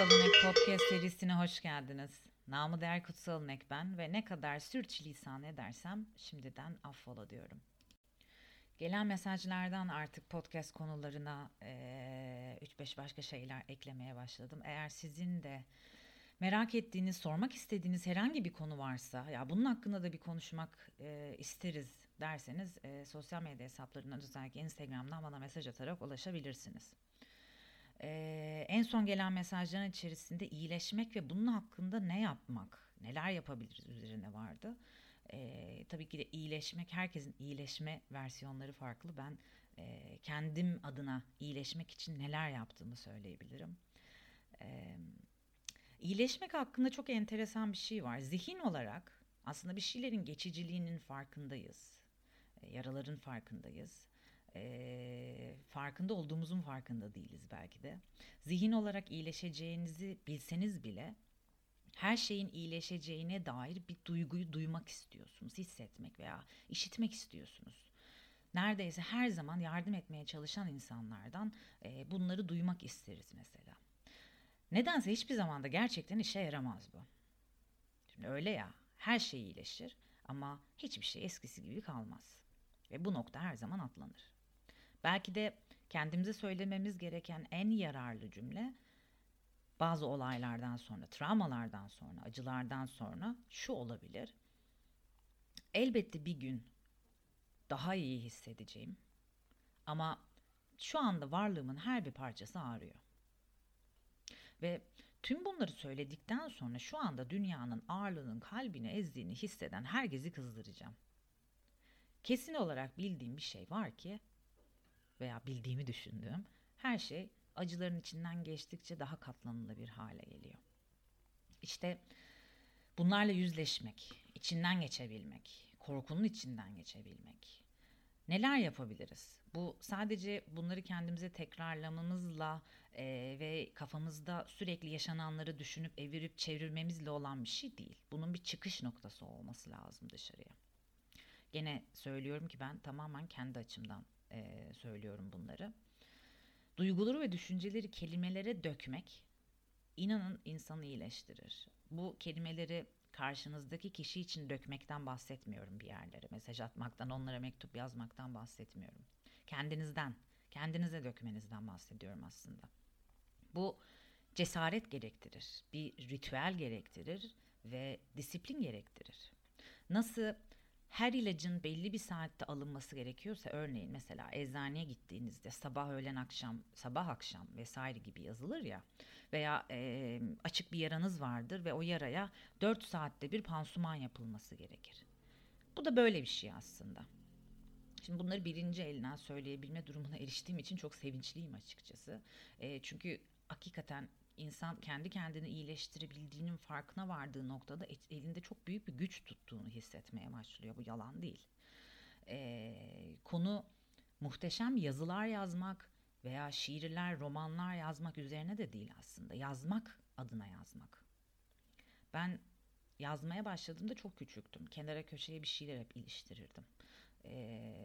Kutsal İnek Podcast serisine hoş geldiniz. Namı değer Kutsal İnek ben ve ne kadar sürçülisan edersem şimdiden affola diyorum. Gelen mesajlardan artık podcast konularına 3-5 başka şeyler eklemeye başladım. Eğer sizin de merak ettiğiniz, sormak istediğiniz herhangi bir konu varsa, ya bunun hakkında da bir konuşmak e, isteriz derseniz e, sosyal medya hesaplarından özellikle Instagram'dan bana mesaj atarak ulaşabilirsiniz. Ee, en son gelen mesajların içerisinde iyileşmek ve bunun hakkında ne yapmak, neler yapabiliriz üzerine vardı. Ee, tabii ki de iyileşmek, herkesin iyileşme versiyonları farklı. Ben e, kendim adına iyileşmek için neler yaptığımı söyleyebilirim. Ee, iyileşmek hakkında çok enteresan bir şey var. Zihin olarak aslında bir şeylerin geçiciliğinin farkındayız. Yaraların farkındayız e, farkında olduğumuzun farkında değiliz belki de. Zihin olarak iyileşeceğinizi bilseniz bile her şeyin iyileşeceğine dair bir duyguyu duymak istiyorsunuz, hissetmek veya işitmek istiyorsunuz. Neredeyse her zaman yardım etmeye çalışan insanlardan e, bunları duymak isteriz mesela. Nedense hiçbir zaman da gerçekten işe yaramaz bu. Şimdi öyle ya, her şey iyileşir ama hiçbir şey eskisi gibi kalmaz. Ve bu nokta her zaman atlanır. Belki de kendimize söylememiz gereken en yararlı cümle bazı olaylardan sonra, travmalardan sonra, acılardan sonra şu olabilir. Elbette bir gün daha iyi hissedeceğim. Ama şu anda varlığımın her bir parçası ağrıyor. Ve tüm bunları söyledikten sonra şu anda dünyanın ağırlığının kalbini ezdiğini hisseden herkesi kızdıracağım. Kesin olarak bildiğim bir şey var ki veya bildiğimi düşündüğüm her şey acıların içinden geçtikçe daha katlanılabilir hale geliyor. İşte bunlarla yüzleşmek, içinden geçebilmek, korkunun içinden geçebilmek. Neler yapabiliriz? Bu sadece bunları kendimize tekrarlamamızla e, ve kafamızda sürekli yaşananları düşünüp evirip çevirmemizle olan bir şey değil. Bunun bir çıkış noktası olması lazım dışarıya. Gene söylüyorum ki ben tamamen kendi açımdan e, söylüyorum bunları. Duyguları ve düşünceleri kelimelere dökmek inanın insanı iyileştirir. Bu kelimeleri karşınızdaki kişi için dökmekten bahsetmiyorum bir yerlere. Mesaj atmaktan, onlara mektup yazmaktan bahsetmiyorum. Kendinizden, kendinize dökmenizden bahsediyorum aslında. Bu cesaret gerektirir, bir ritüel gerektirir ve disiplin gerektirir. Nasıl her ilacın belli bir saatte alınması gerekiyorsa örneğin mesela eczaneye gittiğinizde sabah öğlen akşam sabah akşam vesaire gibi yazılır ya veya e, açık bir yaranız vardır ve o yaraya 4 saatte bir pansuman yapılması gerekir. Bu da böyle bir şey aslında. Şimdi bunları birinci elinden söyleyebilme durumuna eriştiğim için çok sevinçliyim açıkçası. E, çünkü hakikaten insan kendi kendini iyileştirebildiğinin farkına vardığı noktada elinde çok büyük bir güç tuttuğunu hissetmeye başlıyor. Bu yalan değil. Ee, konu muhteşem yazılar yazmak veya şiirler, romanlar yazmak üzerine de değil aslında. Yazmak adına yazmak. Ben yazmaya başladığımda çok küçüktüm. Kenara köşeye bir şeyler hep iliştirirdim. Ee,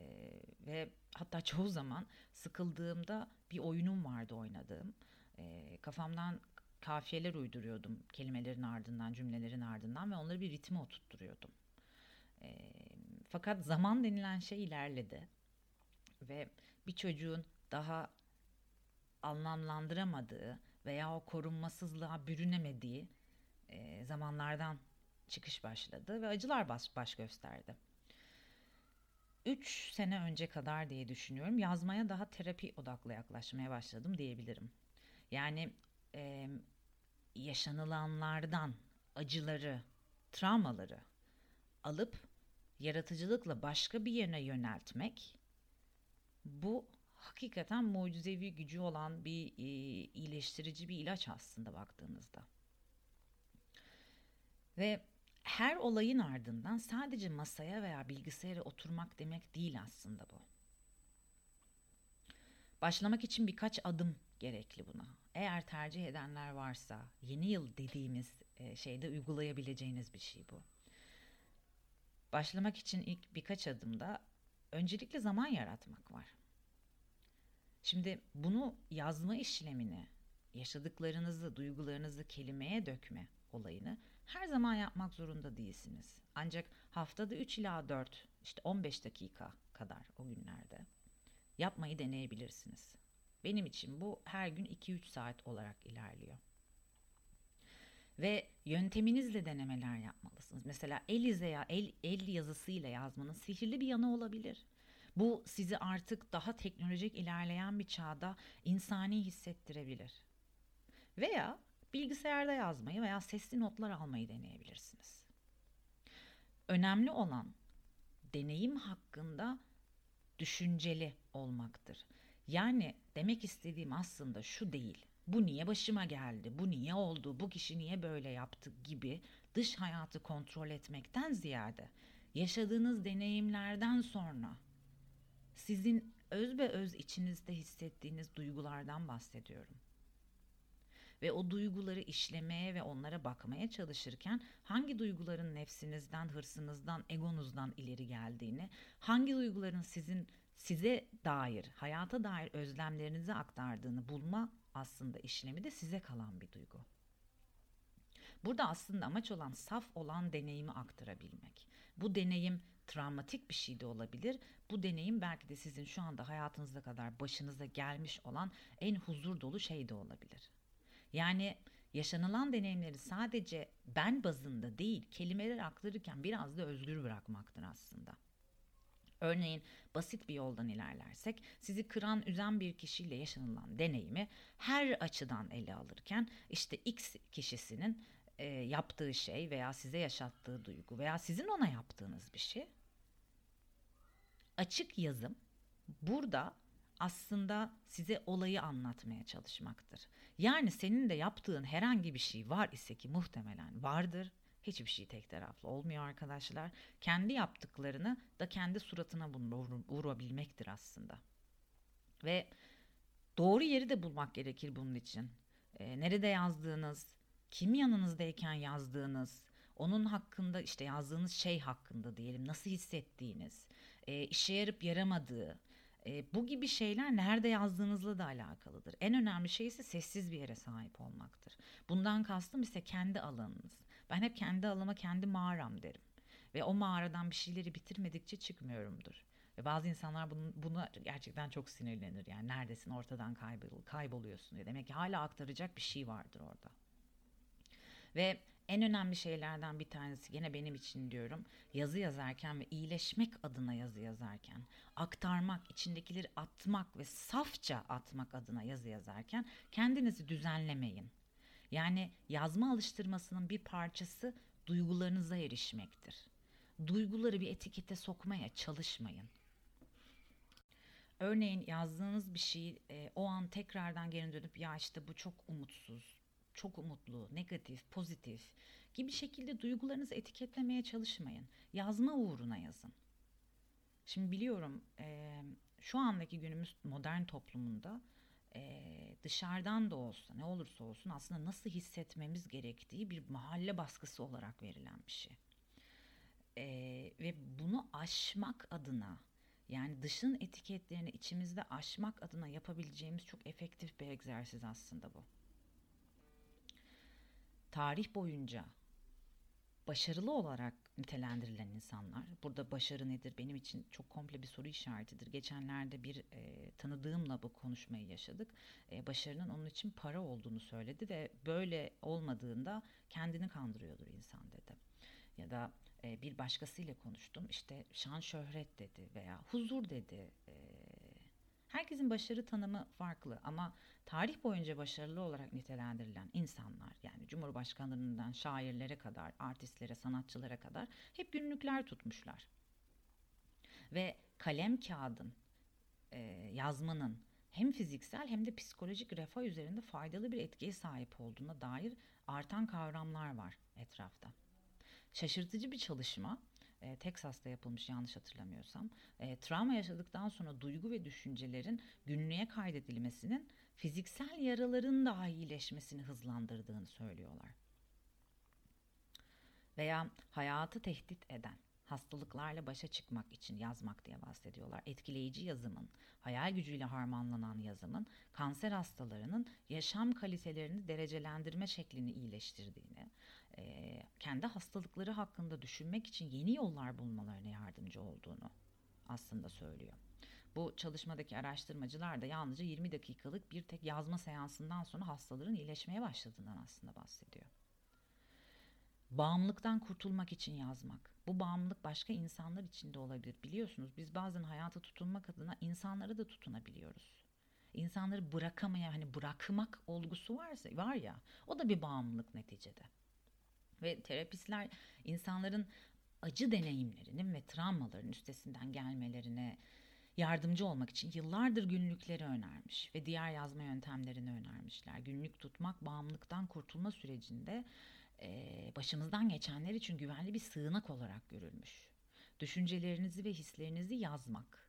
ve hatta çoğu zaman sıkıldığımda bir oyunum vardı oynadığım kafamdan kafiyeler uyduruyordum kelimelerin ardından, cümlelerin ardından ve onları bir ritme oturtturuyordum. E, fakat zaman denilen şey ilerledi ve bir çocuğun daha anlamlandıramadığı veya o korunmasızlığa bürünemediği e, zamanlardan çıkış başladı ve acılar baş, baş gösterdi. Üç sene önce kadar diye düşünüyorum yazmaya daha terapi odaklı yaklaşmaya başladım diyebilirim. Yani e, yaşanılanlardan acıları, travmaları alıp yaratıcılıkla başka bir yerine yöneltmek bu hakikaten mucizevi gücü olan bir e, iyileştirici bir ilaç aslında baktığınızda. Ve her olayın ardından sadece masaya veya bilgisayara oturmak demek değil aslında bu. Başlamak için birkaç adım gerekli buna. Eğer tercih edenler varsa yeni yıl dediğimiz e, şeyde uygulayabileceğiniz bir şey bu. Başlamak için ilk birkaç adımda öncelikle zaman yaratmak var. Şimdi bunu yazma işlemini yaşadıklarınızı, duygularınızı kelimeye dökme olayını her zaman yapmak zorunda değilsiniz. Ancak haftada 3 ila 4, işte 15 dakika kadar o günlerde yapmayı deneyebilirsiniz. Benim için bu her gün 2-3 saat olarak ilerliyor. Ve yönteminizle denemeler yapmalısınız. Mesela el ya el, el yazısıyla yazmanın sihirli bir yanı olabilir. Bu sizi artık daha teknolojik ilerleyen bir çağda insani hissettirebilir. Veya bilgisayarda yazmayı veya sesli notlar almayı deneyebilirsiniz. Önemli olan deneyim hakkında düşünceli olmaktır. Yani demek istediğim aslında şu değil. Bu niye başıma geldi? Bu niye oldu? Bu kişi niye böyle yaptı gibi dış hayatı kontrol etmekten ziyade yaşadığınız deneyimlerden sonra sizin öz ve öz içinizde hissettiğiniz duygulardan bahsediyorum. Ve o duyguları işlemeye ve onlara bakmaya çalışırken hangi duyguların nefsinizden, hırsınızdan, egonuzdan ileri geldiğini, hangi duyguların sizin size dair, hayata dair özlemlerinizi aktardığını bulma aslında işlemi de size kalan bir duygu. Burada aslında amaç olan saf olan deneyimi aktarabilmek. Bu deneyim travmatik bir şey de olabilir. Bu deneyim belki de sizin şu anda hayatınızda kadar başınıza gelmiş olan en huzur dolu şey de olabilir. Yani yaşanılan deneyimleri sadece ben bazında değil, kelimeler aktarırken biraz da özgür bırakmaktır aslında. Örneğin basit bir yoldan ilerlersek sizi kıran, üzen bir kişiyle yaşanılan deneyimi her açıdan ele alırken işte X kişisinin e, yaptığı şey veya size yaşattığı duygu veya sizin ona yaptığınız bir şey açık yazım burada aslında size olayı anlatmaya çalışmaktır. Yani senin de yaptığın herhangi bir şey var ise ki muhtemelen vardır. Hiçbir şey tek taraflı olmuyor arkadaşlar. Kendi yaptıklarını da kendi suratına vurabilmektir aslında. Ve doğru yeri de bulmak gerekir bunun için. E, nerede yazdığınız, kim yanınızdayken yazdığınız, onun hakkında işte yazdığınız şey hakkında diyelim nasıl hissettiğiniz, e, işe yarıp yaramadığı, e, bu gibi şeyler nerede yazdığınızla da alakalıdır. En önemli şey ise sessiz bir yere sahip olmaktır. Bundan kastım ise kendi alanınız. Ben hep kendi alanıma kendi mağaram derim. Ve o mağaradan bir şeyleri bitirmedikçe çıkmıyorumdur. Ve bazı insanlar bunu, buna gerçekten çok sinirlenir. Yani neredesin ortadan kaybol, kayboluyorsun diye. Demek ki hala aktaracak bir şey vardır orada. Ve en önemli şeylerden bir tanesi gene benim için diyorum yazı yazarken ve iyileşmek adına yazı yazarken aktarmak, içindekileri atmak ve safça atmak adına yazı yazarken kendinizi düzenlemeyin. Yani yazma alıştırmasının bir parçası duygularınıza erişmektir. Duyguları bir etikete sokmaya çalışmayın. Örneğin yazdığınız bir şeyi e, o an tekrardan geri dönüp ya işte bu çok umutsuz, çok umutlu, negatif, pozitif gibi şekilde duygularınızı etiketlemeye çalışmayın. Yazma uğruna yazın. Şimdi biliyorum e, şu andaki günümüz modern toplumunda e, dışarıdan da olsa ne olursa olsun aslında nasıl hissetmemiz gerektiği bir mahalle baskısı olarak verilen bir şey. E, ve bunu aşmak adına yani dışın etiketlerini içimizde aşmak adına yapabileceğimiz çok efektif bir egzersiz aslında bu tarih boyunca başarılı olarak nitelendirilen insanlar, burada başarı nedir benim için çok komple bir soru işaretidir. Geçenlerde bir e, tanıdığımla bu konuşmayı yaşadık. E, başarının onun için para olduğunu söyledi ve böyle olmadığında kendini kandırıyordur insan dedi. Ya da e, bir başkasıyla konuştum işte şan şöhret dedi veya huzur dedi. E, herkesin başarı tanımı farklı ama tarih boyunca başarılı olarak nitelendirilen insanlar yani cumhurbaşkanlarından şairlere kadar, artistlere, sanatçılara kadar hep günlükler tutmuşlar. Ve kalem kağıdın, e, yazmanın hem fiziksel hem de psikolojik refah üzerinde faydalı bir etkiye sahip olduğuna dair artan kavramlar var etrafta. Şaşırtıcı bir çalışma e, Teksas'ta yapılmış yanlış hatırlamıyorsam. E, travma yaşadıktan sonra duygu ve düşüncelerin günlüğe kaydedilmesinin fiziksel yaraların daha iyileşmesini hızlandırdığını söylüyorlar. Veya hayatı tehdit eden hastalıklarla başa çıkmak için yazmak diye bahsediyorlar. Etkileyici yazımın, hayal gücüyle harmanlanan yazımın kanser hastalarının yaşam kalitelerini derecelendirme şeklini iyileştirdiğini, kendi hastalıkları hakkında düşünmek için yeni yollar bulmalarına yardımcı olduğunu aslında söylüyor. Bu çalışmadaki araştırmacılar da yalnızca 20 dakikalık bir tek yazma seansından sonra hastaların iyileşmeye başladığından aslında bahsediyor. Bağımlılıktan kurtulmak için yazmak. Bu bağımlılık başka insanlar için de olabilir. Biliyorsunuz biz bazen hayata tutunmak adına insanlara da tutunabiliyoruz. İnsanları bırakamaya hani bırakmak olgusu varsa var ya o da bir bağımlılık neticede. Ve terapistler insanların acı deneyimlerinin ve travmaların üstesinden gelmelerine yardımcı olmak için yıllardır günlükleri önermiş ve diğer yazma yöntemlerini önermişler. Günlük tutmak bağımlılıktan kurtulma sürecinde e, başımızdan geçenler için güvenli bir sığınak olarak görülmüş. Düşüncelerinizi ve hislerinizi yazmak,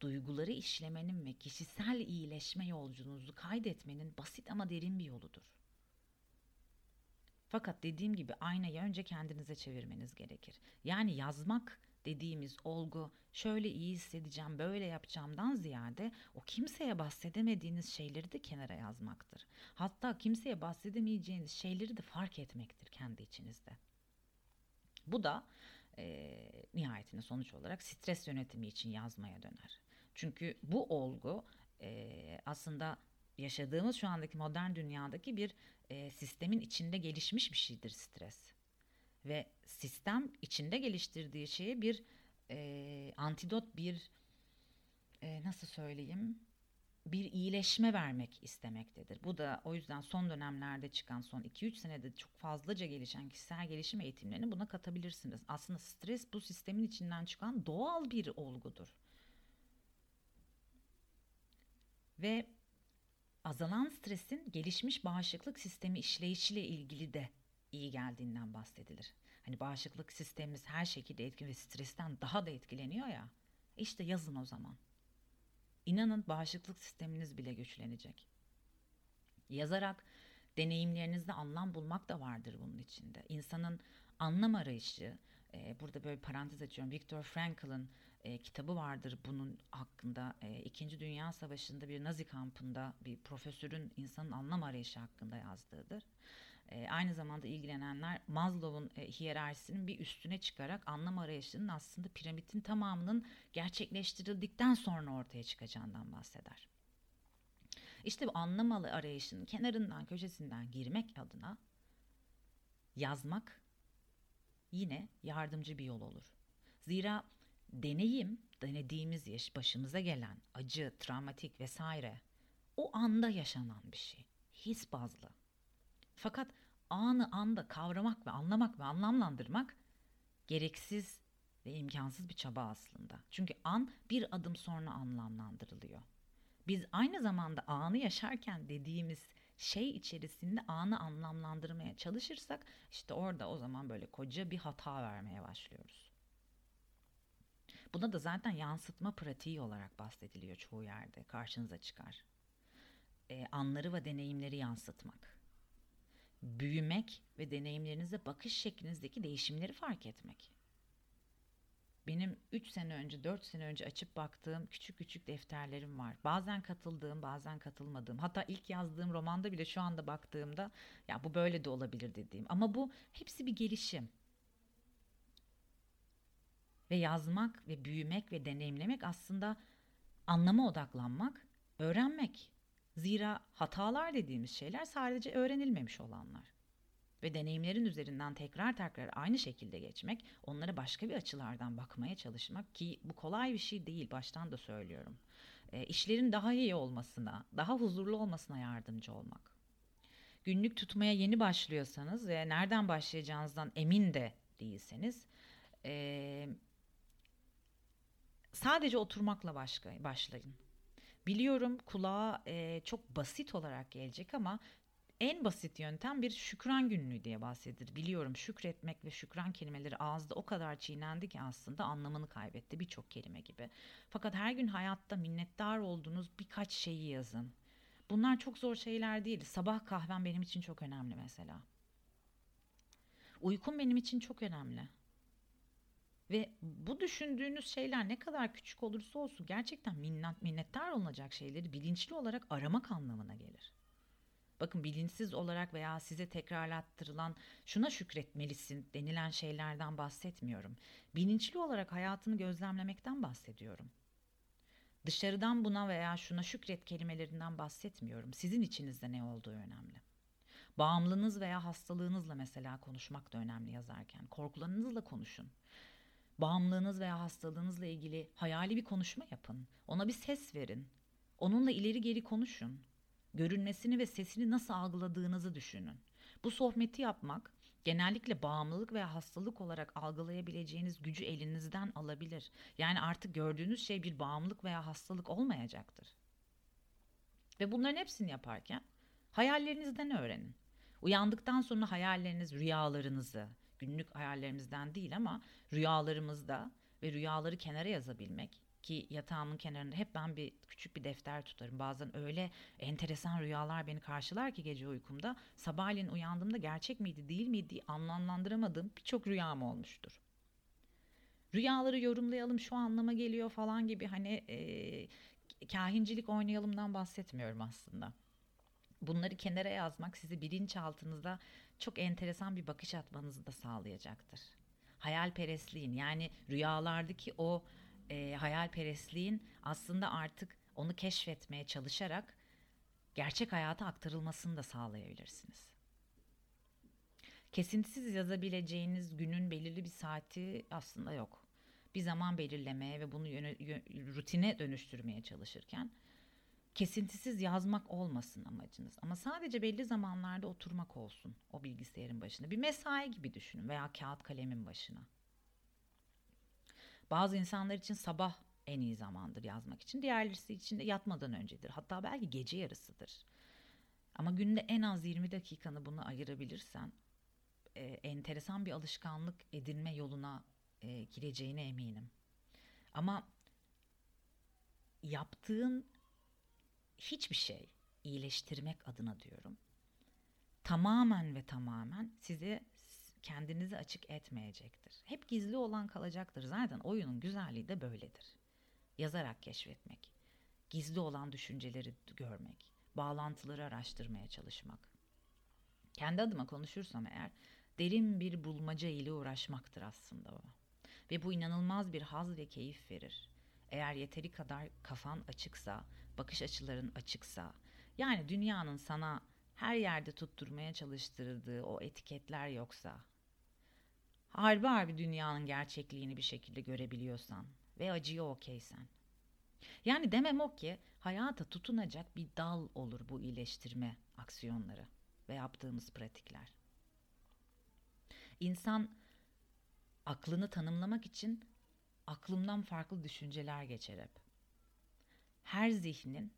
duyguları işlemenin ve kişisel iyileşme yolculuğunuzu kaydetmenin basit ama derin bir yoludur. Fakat dediğim gibi aynayı önce kendinize çevirmeniz gerekir. Yani yazmak dediğimiz olgu şöyle iyi hissedeceğim, böyle yapacağımdan ziyade o kimseye bahsedemediğiniz şeyleri de kenara yazmaktır. Hatta kimseye bahsedemeyeceğiniz şeyleri de fark etmektir kendi içinizde. Bu da e, nihayetinde sonuç olarak stres yönetimi için yazmaya döner. Çünkü bu olgu e, aslında yaşadığımız şu andaki modern dünyadaki bir e, sistemin içinde gelişmiş bir şeydir stres. Ve sistem içinde geliştirdiği şeye bir e, antidot, bir e, nasıl söyleyeyim, bir iyileşme vermek istemektedir. Bu da o yüzden son dönemlerde çıkan, son 2-3 senede çok fazlaca gelişen kişisel gelişim eğitimlerini buna katabilirsiniz. Aslında stres bu sistemin içinden çıkan doğal bir olgudur. Ve azalan stresin gelişmiş bağışıklık sistemi işleyişiyle ilgili de iyi geldiğinden bahsedilir. Hani bağışıklık sistemimiz her şekilde etkin ve stresten daha da etkileniyor ya. İşte yazın o zaman. İnanın bağışıklık sisteminiz bile güçlenecek. Yazarak deneyimlerinizde anlam bulmak da vardır bunun içinde. İnsanın anlam arayışı, e, burada böyle parantez açıyorum. Viktor Frankl'ın e, kitabı vardır bunun hakkında. E, İkinci Dünya Savaşı'nda bir Nazi kampında bir profesörün insanın anlam arayışı hakkında yazdığıdır. E, aynı zamanda ilgilenenler Maslow'un e, hiyerarşisinin bir üstüne çıkarak anlam arayışının aslında piramidin tamamının gerçekleştirildikten sonra ortaya çıkacağından bahseder. İşte bu anlam arayışının kenarından köşesinden girmek adına yazmak yine yardımcı bir yol olur. Zira deneyim, denediğimiz yaş, başımıza gelen acı, travmatik vesaire o anda yaşanan bir şey. His bazlı. Fakat anı anda kavramak ve anlamak ve anlamlandırmak gereksiz ve imkansız bir çaba aslında. Çünkü an bir adım sonra anlamlandırılıyor. Biz aynı zamanda anı yaşarken dediğimiz şey içerisinde anı anlamlandırmaya çalışırsak işte orada o zaman böyle koca bir hata vermeye başlıyoruz. Buna da zaten yansıtma pratiği olarak bahsediliyor çoğu yerde karşınıza çıkar. Ee, anları ve deneyimleri yansıtmak büyümek ve deneyimlerinize bakış şeklinizdeki değişimleri fark etmek. Benim 3 sene önce, 4 sene önce açıp baktığım küçük küçük defterlerim var. Bazen katıldığım, bazen katılmadığım. Hatta ilk yazdığım romanda bile şu anda baktığımda ya bu böyle de olabilir dediğim. Ama bu hepsi bir gelişim. Ve yazmak ve büyümek ve deneyimlemek aslında anlama odaklanmak, öğrenmek. Zira hatalar dediğimiz şeyler sadece öğrenilmemiş olanlar. Ve deneyimlerin üzerinden tekrar tekrar aynı şekilde geçmek, onlara başka bir açılardan bakmaya çalışmak ki bu kolay bir şey değil baştan da söylüyorum. E, işlerin daha iyi olmasına, daha huzurlu olmasına yardımcı olmak. Günlük tutmaya yeni başlıyorsanız ve nereden başlayacağınızdan emin de değilseniz, e, sadece oturmakla başka, başlayın. Biliyorum kulağa e, çok basit olarak gelecek ama en basit yöntem bir şükran günlüğü diye bahsedilir. Biliyorum şükretmek ve şükran kelimeleri ağızda o kadar çiğnendi ki aslında anlamını kaybetti birçok kelime gibi. Fakat her gün hayatta minnettar olduğunuz birkaç şeyi yazın. Bunlar çok zor şeyler değil. Sabah kahvem benim için çok önemli mesela. Uykum benim için çok önemli. Ve bu düşündüğünüz şeyler ne kadar küçük olursa olsun gerçekten minnet, minnettar olunacak şeyleri bilinçli olarak aramak anlamına gelir. Bakın bilinçsiz olarak veya size tekrarlattırılan şuna şükretmelisin denilen şeylerden bahsetmiyorum. Bilinçli olarak hayatını gözlemlemekten bahsediyorum. Dışarıdan buna veya şuna şükret kelimelerinden bahsetmiyorum. Sizin içinizde ne olduğu önemli. Bağımlınız veya hastalığınızla mesela konuşmak da önemli yazarken. Korkularınızla konuşun. Bağımlılığınız veya hastalığınızla ilgili hayali bir konuşma yapın. Ona bir ses verin. Onunla ileri geri konuşun. Görünmesini ve sesini nasıl algıladığınızı düşünün. Bu sohbeti yapmak genellikle bağımlılık veya hastalık olarak algılayabileceğiniz gücü elinizden alabilir. Yani artık gördüğünüz şey bir bağımlılık veya hastalık olmayacaktır. Ve bunların hepsini yaparken hayallerinizden öğrenin. Uyandıktan sonra hayalleriniz, rüyalarınızı, günlük hayallerimizden değil ama rüyalarımızda ve rüyaları kenara yazabilmek ki yatağımın kenarında hep ben bir küçük bir defter tutarım. Bazen öyle enteresan rüyalar beni karşılar ki gece uykumda sabahleyin uyandığımda gerçek miydi değil miydi anlamlandıramadığım birçok rüyam olmuştur. Rüyaları yorumlayalım şu anlama geliyor falan gibi hani e, kahincilik oynayalımdan bahsetmiyorum aslında. Bunları kenara yazmak sizi bilinçaltınızda çok enteresan bir bakış atmanızı da sağlayacaktır. Hayalperestliğin yani rüyalardaki o e, hayalperestliğin aslında artık onu keşfetmeye çalışarak gerçek hayata aktarılmasını da sağlayabilirsiniz. Kesintisiz yazabileceğiniz günün belirli bir saati aslında yok. Bir zaman belirlemeye ve bunu yöne, rutine dönüştürmeye çalışırken kesintisiz yazmak olmasın amacınız. Ama sadece belli zamanlarda oturmak olsun o bilgisayarın başında. Bir mesai gibi düşünün veya kağıt kalemin başına. Bazı insanlar için sabah en iyi zamandır yazmak için. Diğerlerisi için de yatmadan öncedir. Hatta belki gece yarısıdır. Ama günde en az 20 dakikanı buna ayırabilirsen e, enteresan bir alışkanlık edinme yoluna e, gireceğine eminim. Ama yaptığın hiçbir şey iyileştirmek adına diyorum. Tamamen ve tamamen sizi kendinizi açık etmeyecektir. Hep gizli olan kalacaktır. Zaten oyunun güzelliği de böyledir. Yazarak keşfetmek, gizli olan düşünceleri görmek, bağlantıları araştırmaya çalışmak. Kendi adıma konuşursam eğer derin bir bulmaca ile uğraşmaktır aslında o. Ve bu inanılmaz bir haz ve keyif verir. Eğer yeteri kadar kafan açıksa, bakış açıların açıksa, yani dünyanın sana her yerde tutturmaya çalıştırdığı o etiketler yoksa, harbi harbi dünyanın gerçekliğini bir şekilde görebiliyorsan ve acıya okeysen. Yani demem o ki hayata tutunacak bir dal olur bu iyileştirme aksiyonları ve yaptığımız pratikler. İnsan aklını tanımlamak için aklımdan farklı düşünceler geçer hep. Her zihnin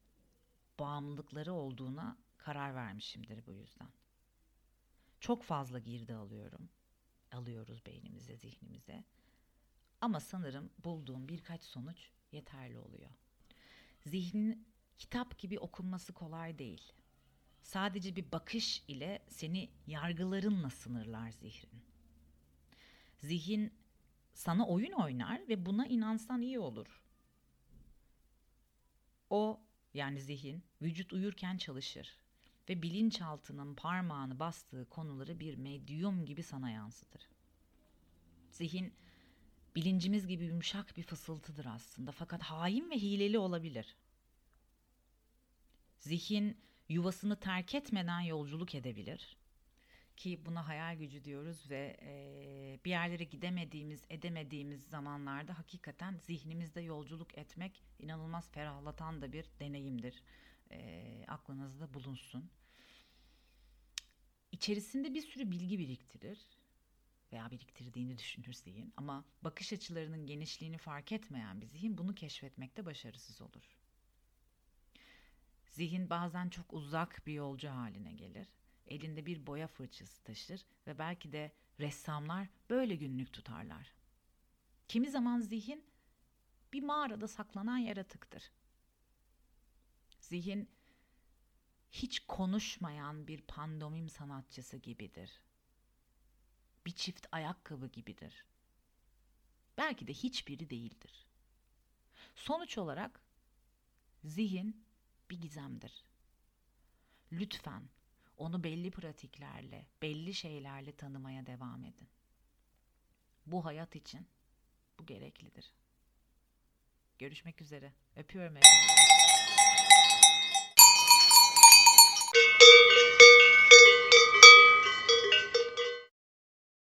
bağımlılıkları olduğuna karar vermişimdir bu yüzden. Çok fazla girdi alıyorum alıyoruz beynimize, zihnimize. Ama sanırım bulduğum birkaç sonuç yeterli oluyor. Zihnin kitap gibi okunması kolay değil. Sadece bir bakış ile seni yargılarınla sınırlar zihnin. Zihin sana oyun oynar ve buna inansan iyi olur. O yani zihin vücut uyurken çalışır ve bilinçaltının parmağını bastığı konuları bir medyum gibi sana yansıtır. Zihin bilincimiz gibi yumuşak bir fısıltıdır aslında fakat hain ve hileli olabilir. Zihin yuvasını terk etmeden yolculuk edebilir ki buna hayal gücü diyoruz ve e, bir yerlere gidemediğimiz, edemediğimiz zamanlarda hakikaten zihnimizde yolculuk etmek inanılmaz ferahlatan da bir deneyimdir e, aklınızda bulunsun. İçerisinde bir sürü bilgi biriktirir veya biriktirdiğini düşünür zihin ama bakış açılarının genişliğini fark etmeyen bir zihin bunu keşfetmekte başarısız olur. Zihin bazen çok uzak bir yolcu haline gelir. Elinde bir boya fırçası taşır ve belki de ressamlar böyle günlük tutarlar. Kimi zaman zihin bir mağarada saklanan yaratıktır. Zihin hiç konuşmayan bir pandomim sanatçısı gibidir. Bir çift ayakkabı gibidir. Belki de hiçbiri değildir. Sonuç olarak zihin bir gizemdir. Lütfen onu belli pratiklerle, belli şeylerle tanımaya devam edin. Bu hayat için bu gereklidir. Görüşmek üzere. Öpüyorum hepinizi.